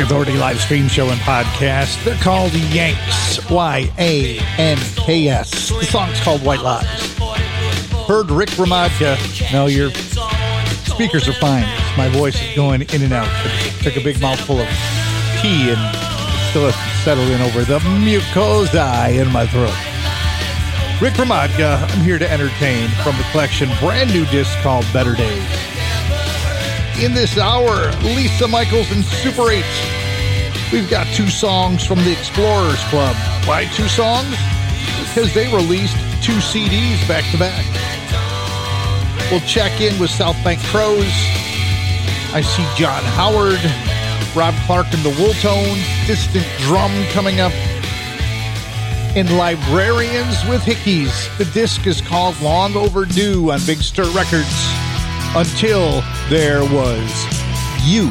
Authority live stream show and podcast. They're called Yanks. Y A N K S. The song's called White Lies. Heard Rick Hromadka. No, your speakers are fine. My voice is going in and out. Took a big mouthful of tea and still settled in over the mucosa in my throat. Rick Hromadka, I'm here to entertain from the collection brand new disc called Better Days. In this hour, Lisa Mychols and Super 8. We've got two songs from the Explorers Club. Why two songs? Because they released two CDs back to back. We'll check in with South Bank Crows. I see John Howard, Rob Clark and the Wool Tone, Distant Drum coming up, and Librarians with Hickeys. The disc is called Long Overdue on Big Stir Records. Until there was you.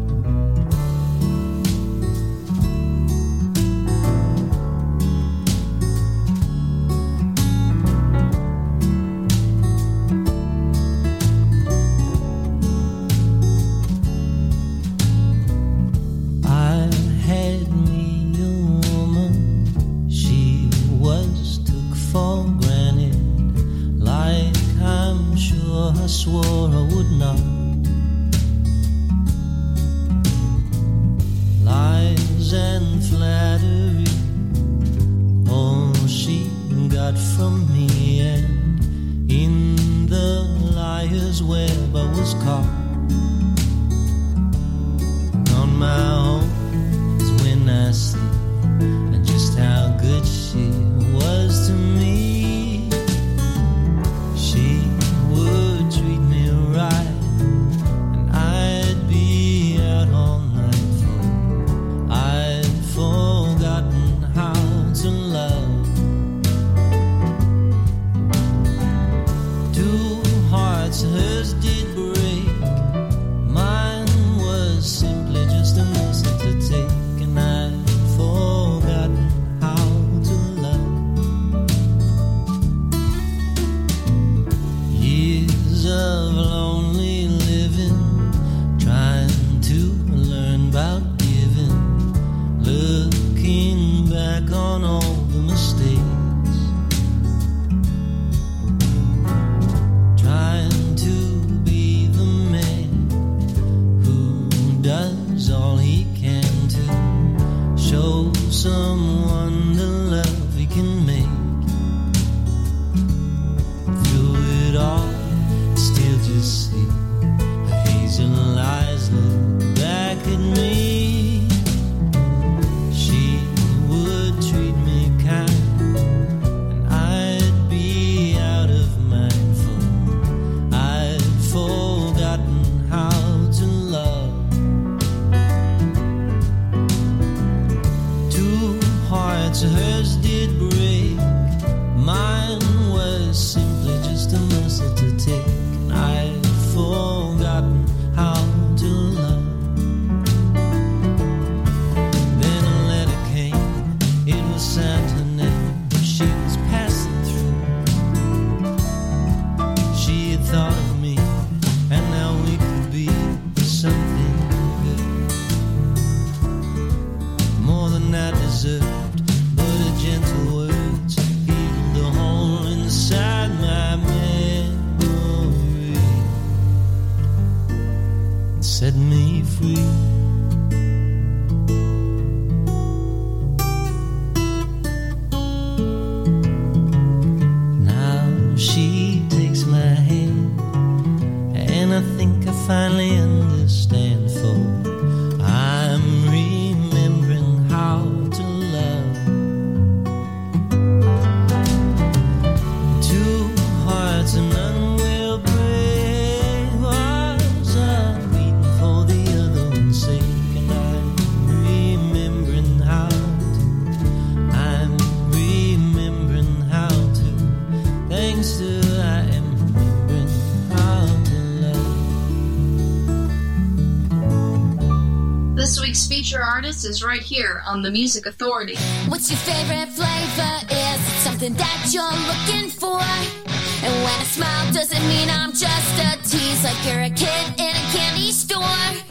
on the Music Authority. What's your favorite flavor? Is it something that you're looking for? And when I smile, doesn't mean I'm just a tease like you're a kid in a candy store?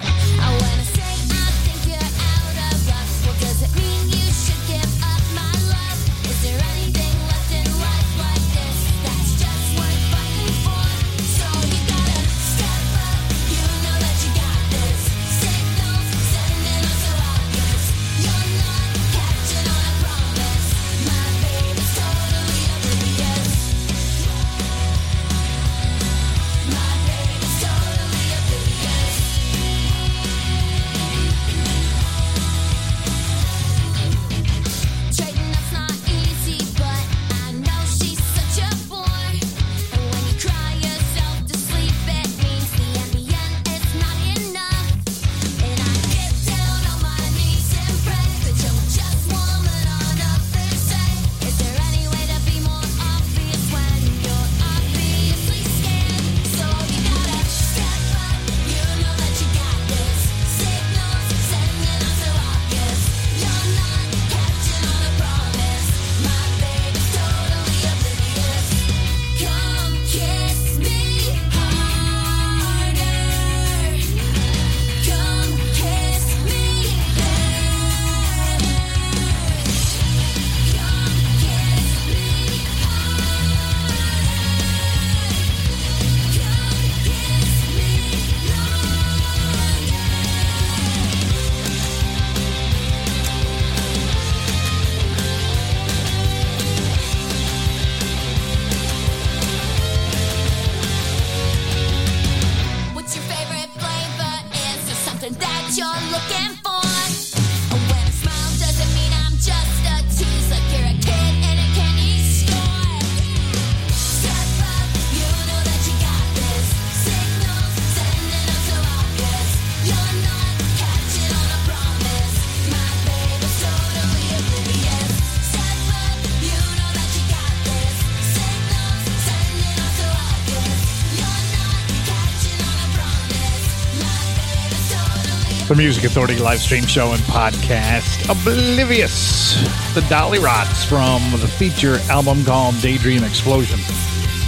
Music Authority live stream show and podcast, Oblivious, the Dolly Rots from the feature album called Daydream Explosion.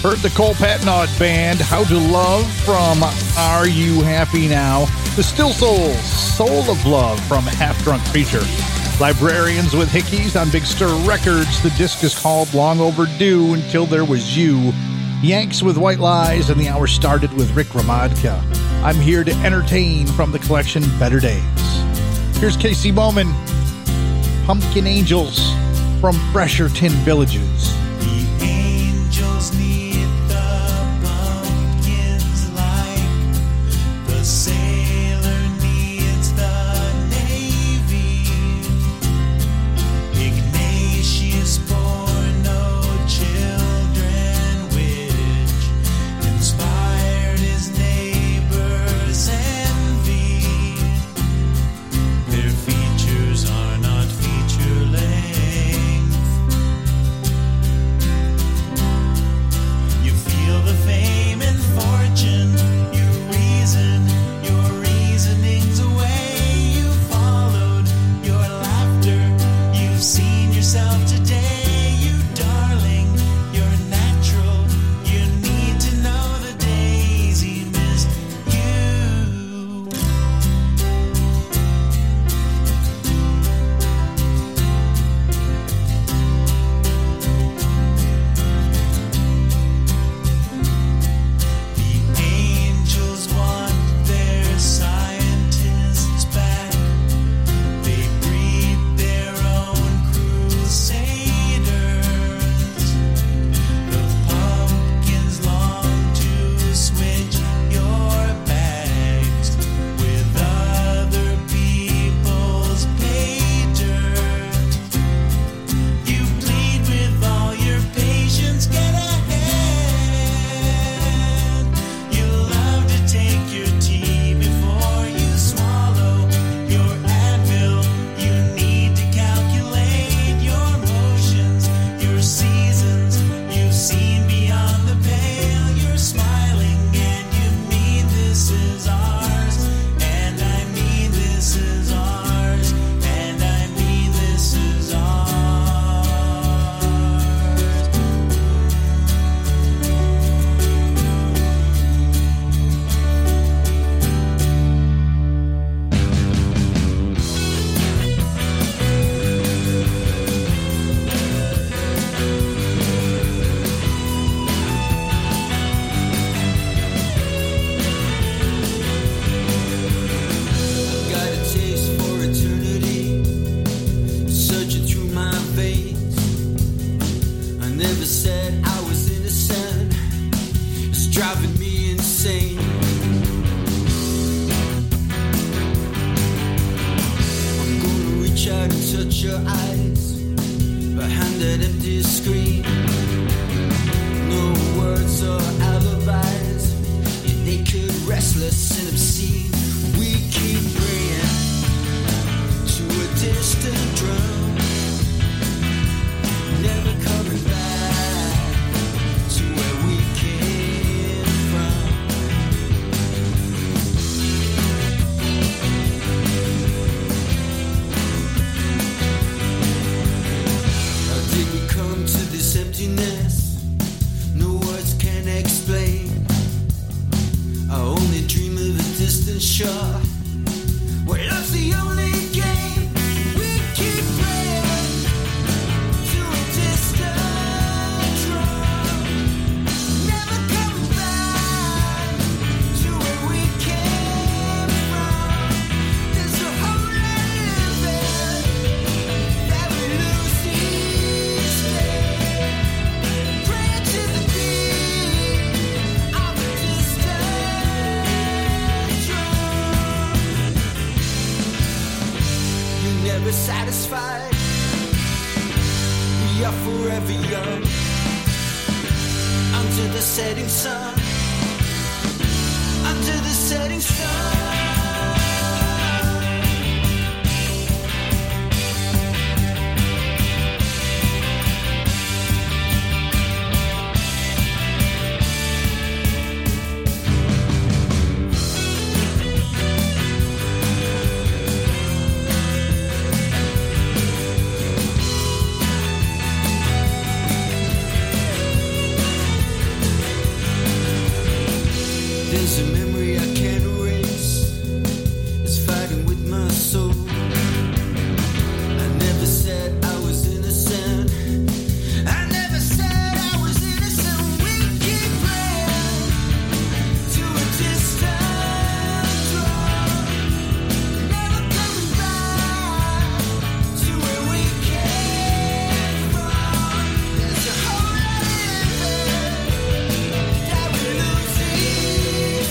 Heard the Cole Patnaud Band, How to Love from Are You Happy Now? The Still Souls, Soul of Love from Half Drunk Preacher. Librarians with Hickeys on Big Stir Records, the disc is called Long Overdue Until There Was You. Yanks with White Lies, and the hour started with Rick Hromadka. I'm here to entertain from the collection Better Days. Here's Casey Bowman, Pumpkin Angels from Fresherton Villages.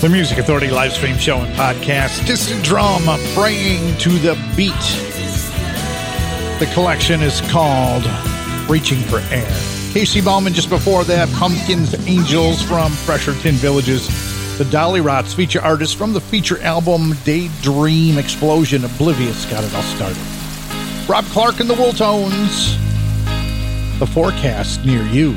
the Music Authority live stream show and podcast. Distant Drum, Praying to the Beat. The collection is called Reaching for Air. Casey Bauman just before that, Pumpkins Angels from Fresherton Villages. The Dolly Rots feature artist from the feature album Daydream Explosion Oblivious got it all started. Rob Clark and the Wooltones. The forecast near you.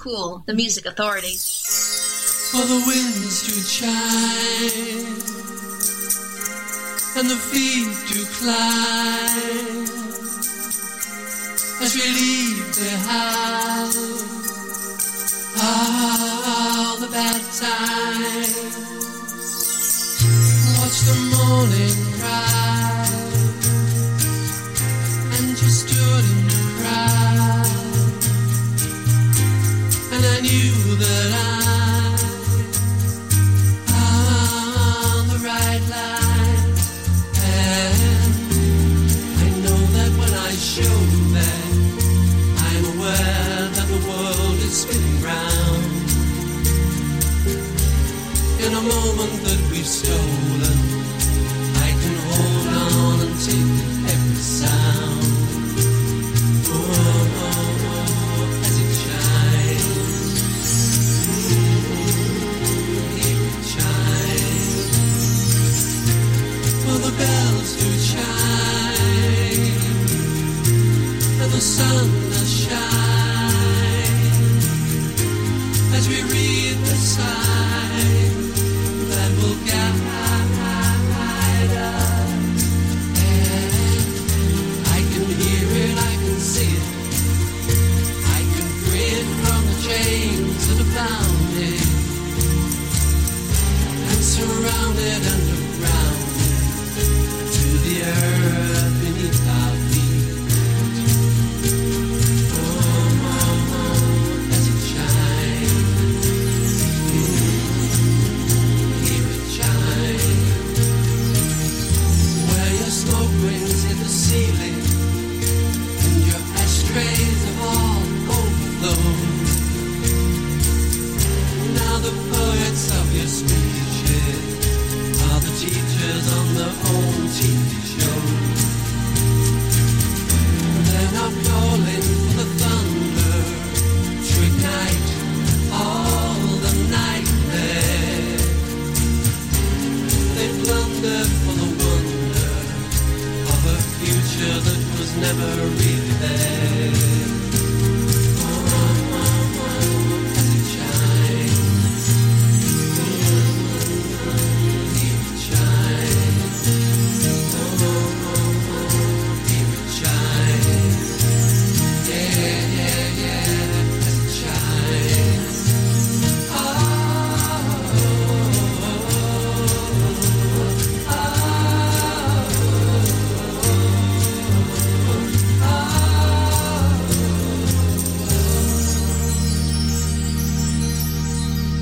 cool, the music authority. For the winds to chime and the feet to climb as we leave the house, all the bad times. Watch the morning rise. that I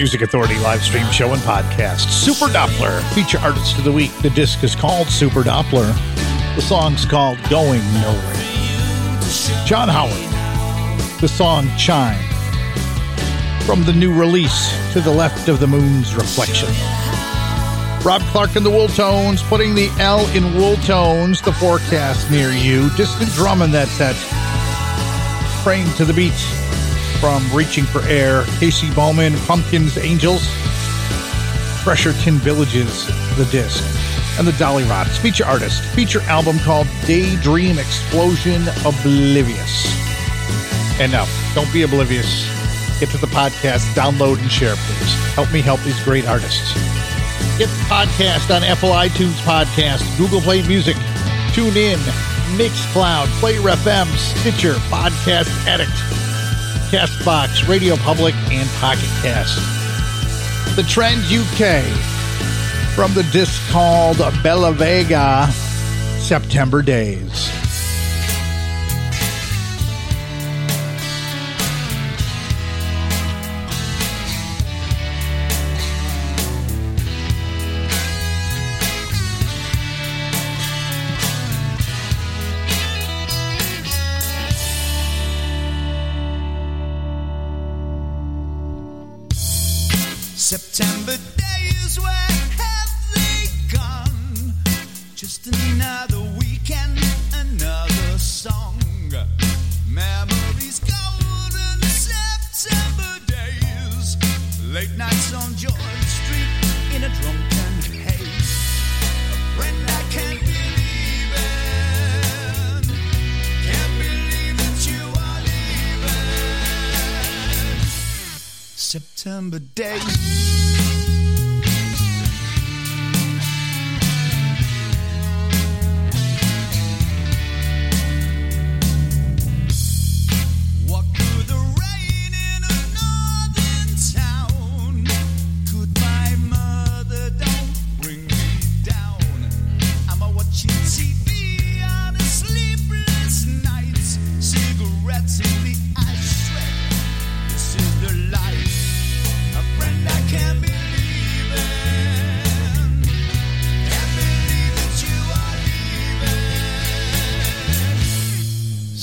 Music Authority live stream show and podcast. Super Doppler, feature artist of the week. The disc is called Super Doppler. The song's called Going Nowhere. John Howard, the song Chime. From the new release, To the Left of the Moon's Reflection. Rob Clark and the Wool Tones, putting the L in Wool Tones, the forecast near you. Distant drum in that set. Praying to the beat from Reaching for Air, Casey Bowman, Pumpkins, Angels, Tin Villages, the disc, and the Dollyrots feature artist, feature album called Daydream Explosion Oblivious. And now, don't be oblivious. Get to the podcast, download and share, please. Help me help these great artists. Get the podcast on Apple iTunes Podcast, Google Play Music, Tune In, Mixcloud, Player FM, Stitcher, Podcast Addict, Castbox, Radio Public, and Pocket Cast. The Trend UK from the disc called Bella Vega, September Days.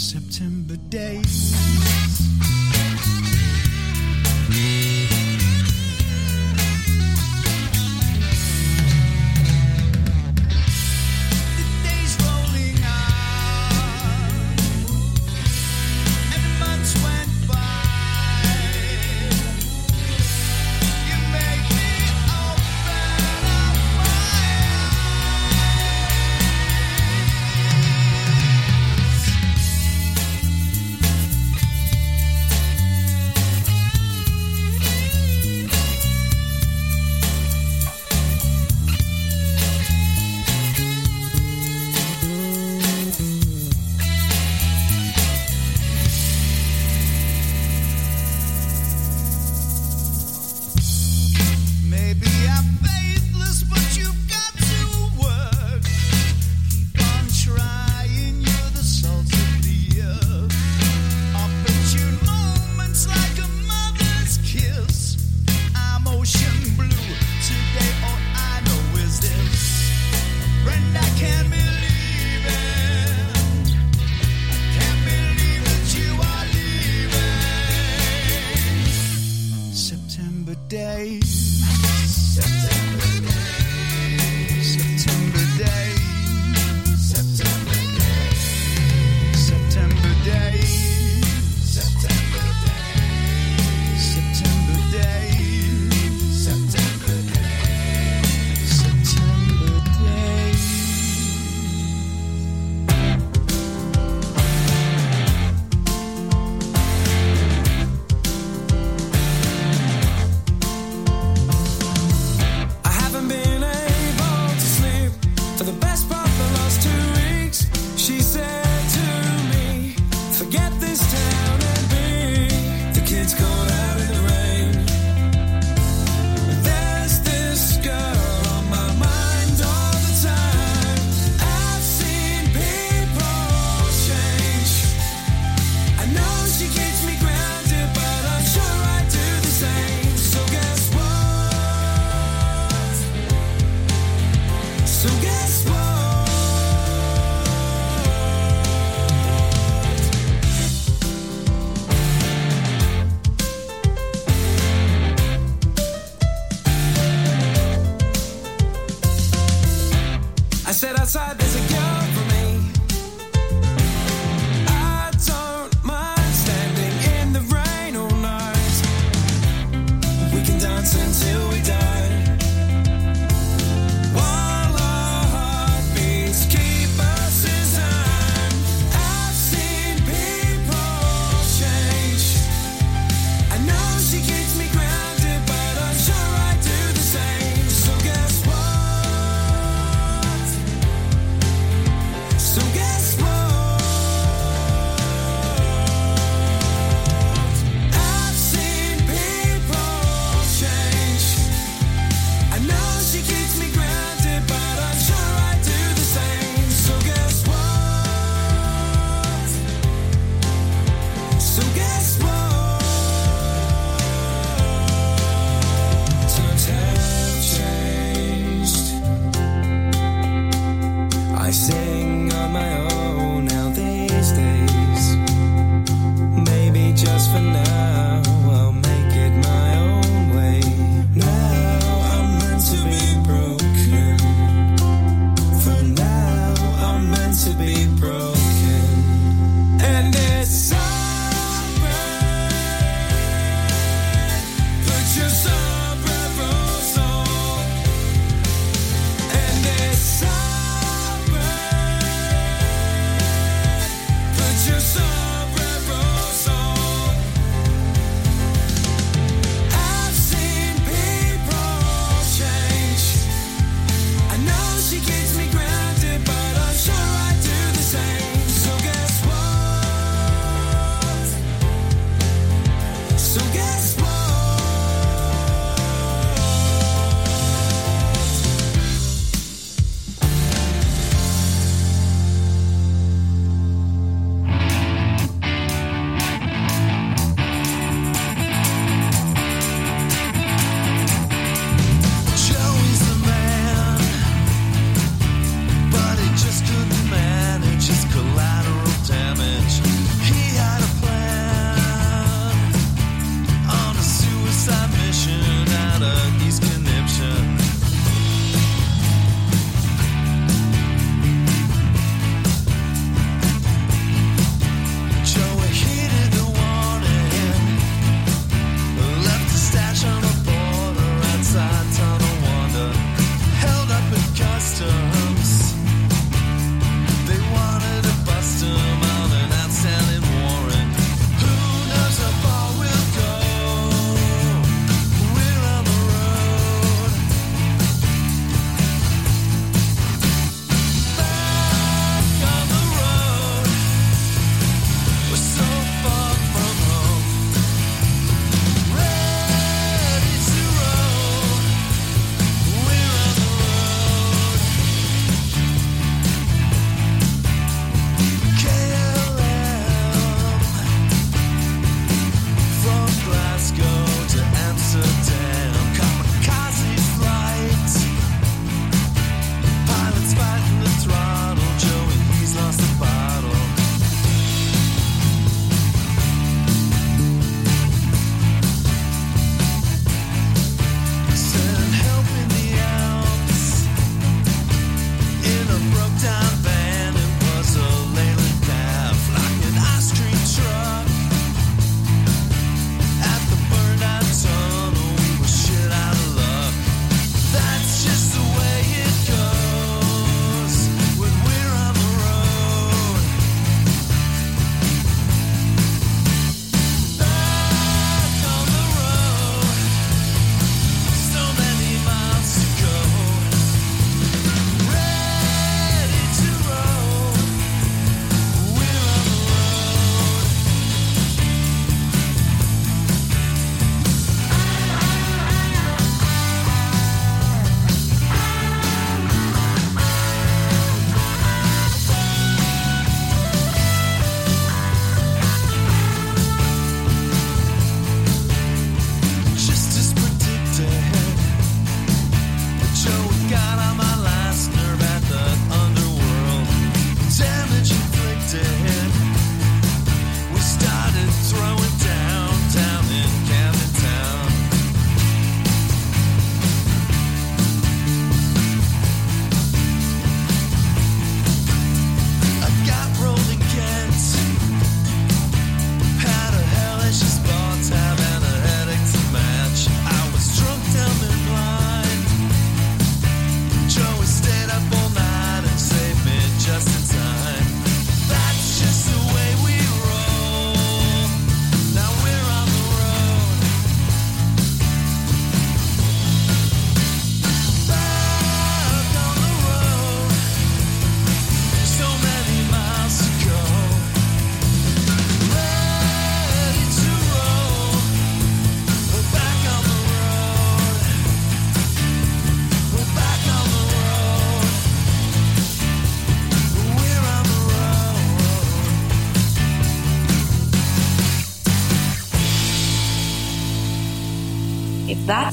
September days. the best part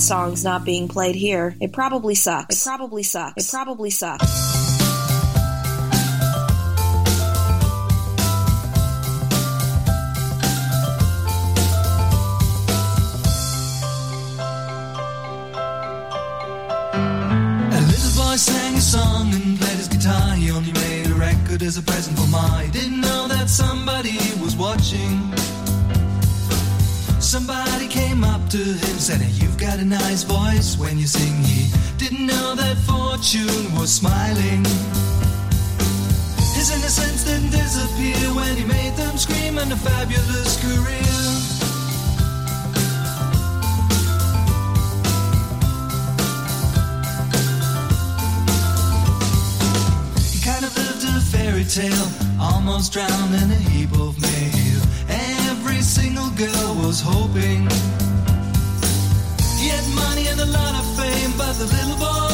song's not being played here. It probably sucks. It probably sucks. It probably sucks. as a present for my. Didn't know that somebody was watching. Somebody came up to him, and said, eyes when you sing. He didn't know that fortune was smiling. His innocence didn't disappear when he made them scream in a fabulous career. He kind of lived a fairy tale, almost drowned in a heap of mail. Every single girl was hoping. the little boy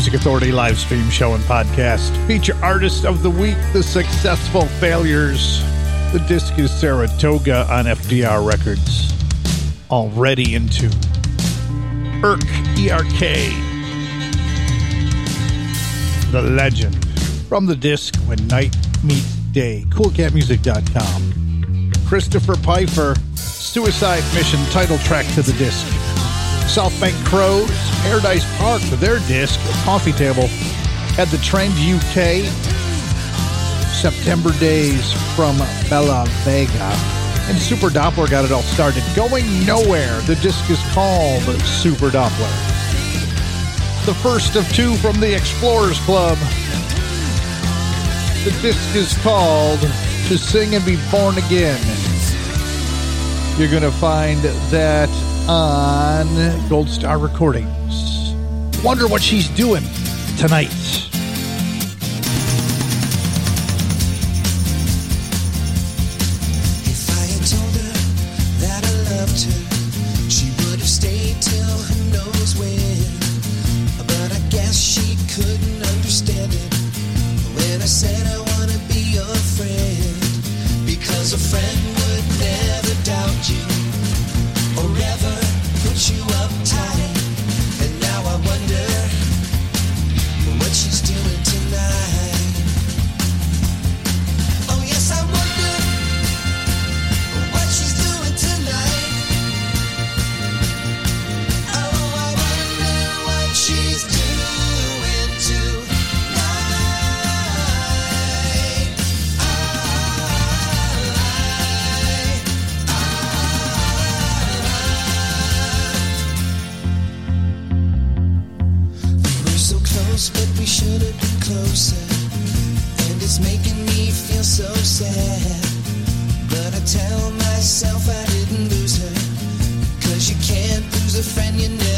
Music Authority live stream show and podcast. Feature artist of the week, The Successful Failures. The disc is Saratoga on FDR Records. Already into ERK, E-R-K. The Legend. From the disc When Night Meets Day. CoolCatMusic.com. Christopher Pfeiffer, Suicide Mission title track to the disc. South Bank Crows, Paradise Park for their disc, Coffee Table, at the Trend UK. September Days from Bella Vega. And Super Doppler got it all started. Going Nowhere, the disc is called Super Doppler. The first of two from the Explorers Club. The disc is called To Sing and Be Born Again. You're going to find that on Goldstar Recordings. Wonder what she's doing tonight. Myself I didn't lose her. Cause you can't lose a friend you never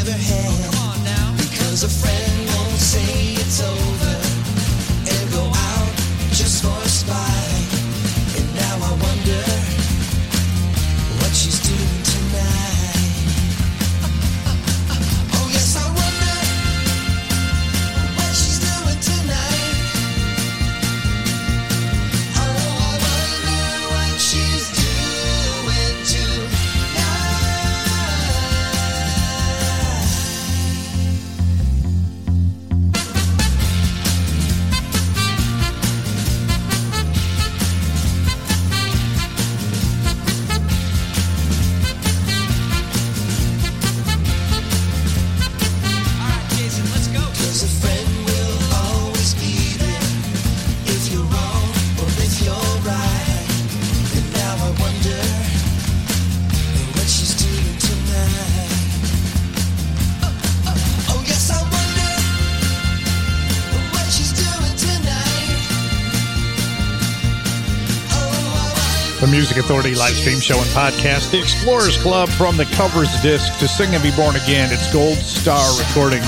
Music Authority live stream show and podcast. The Explorers Club from the covers disc to Sing and Be Born Again. It's Goldstar Recordings.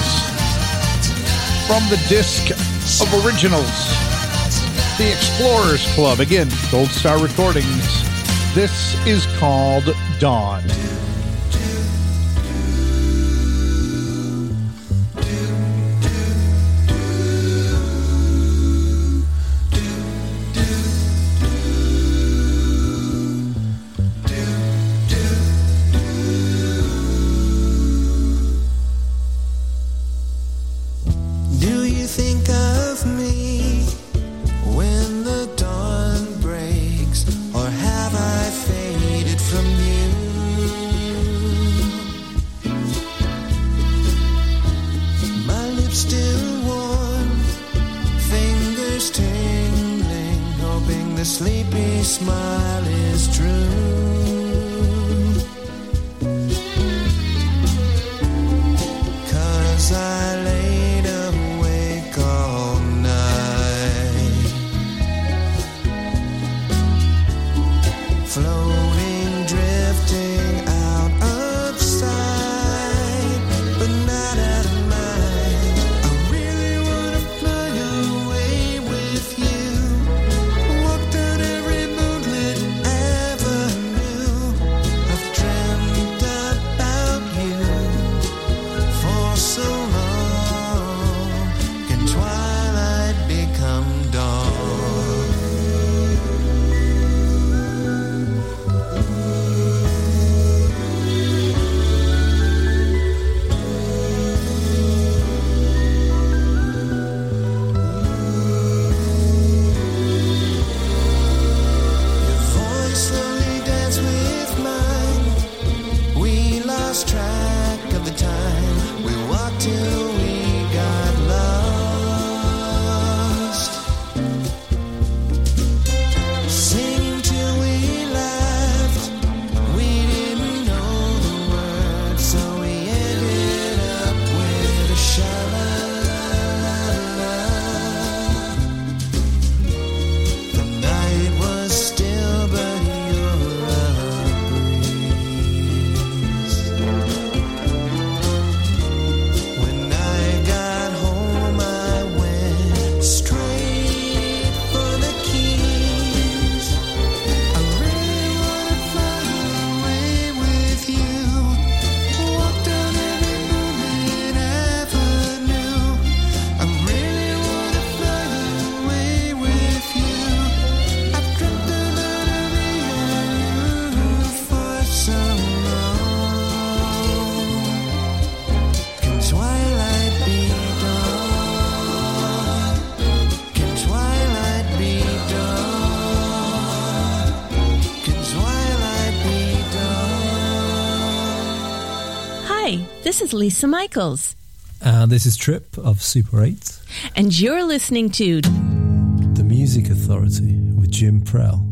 From the disc of originals. The Explorers Club. Again, Goldstar Recordings. This is called Dawn. This is Lisa Mychols. Uh, this is Trip of Super 8. And you're listening to The Music Authority with Jim Prell.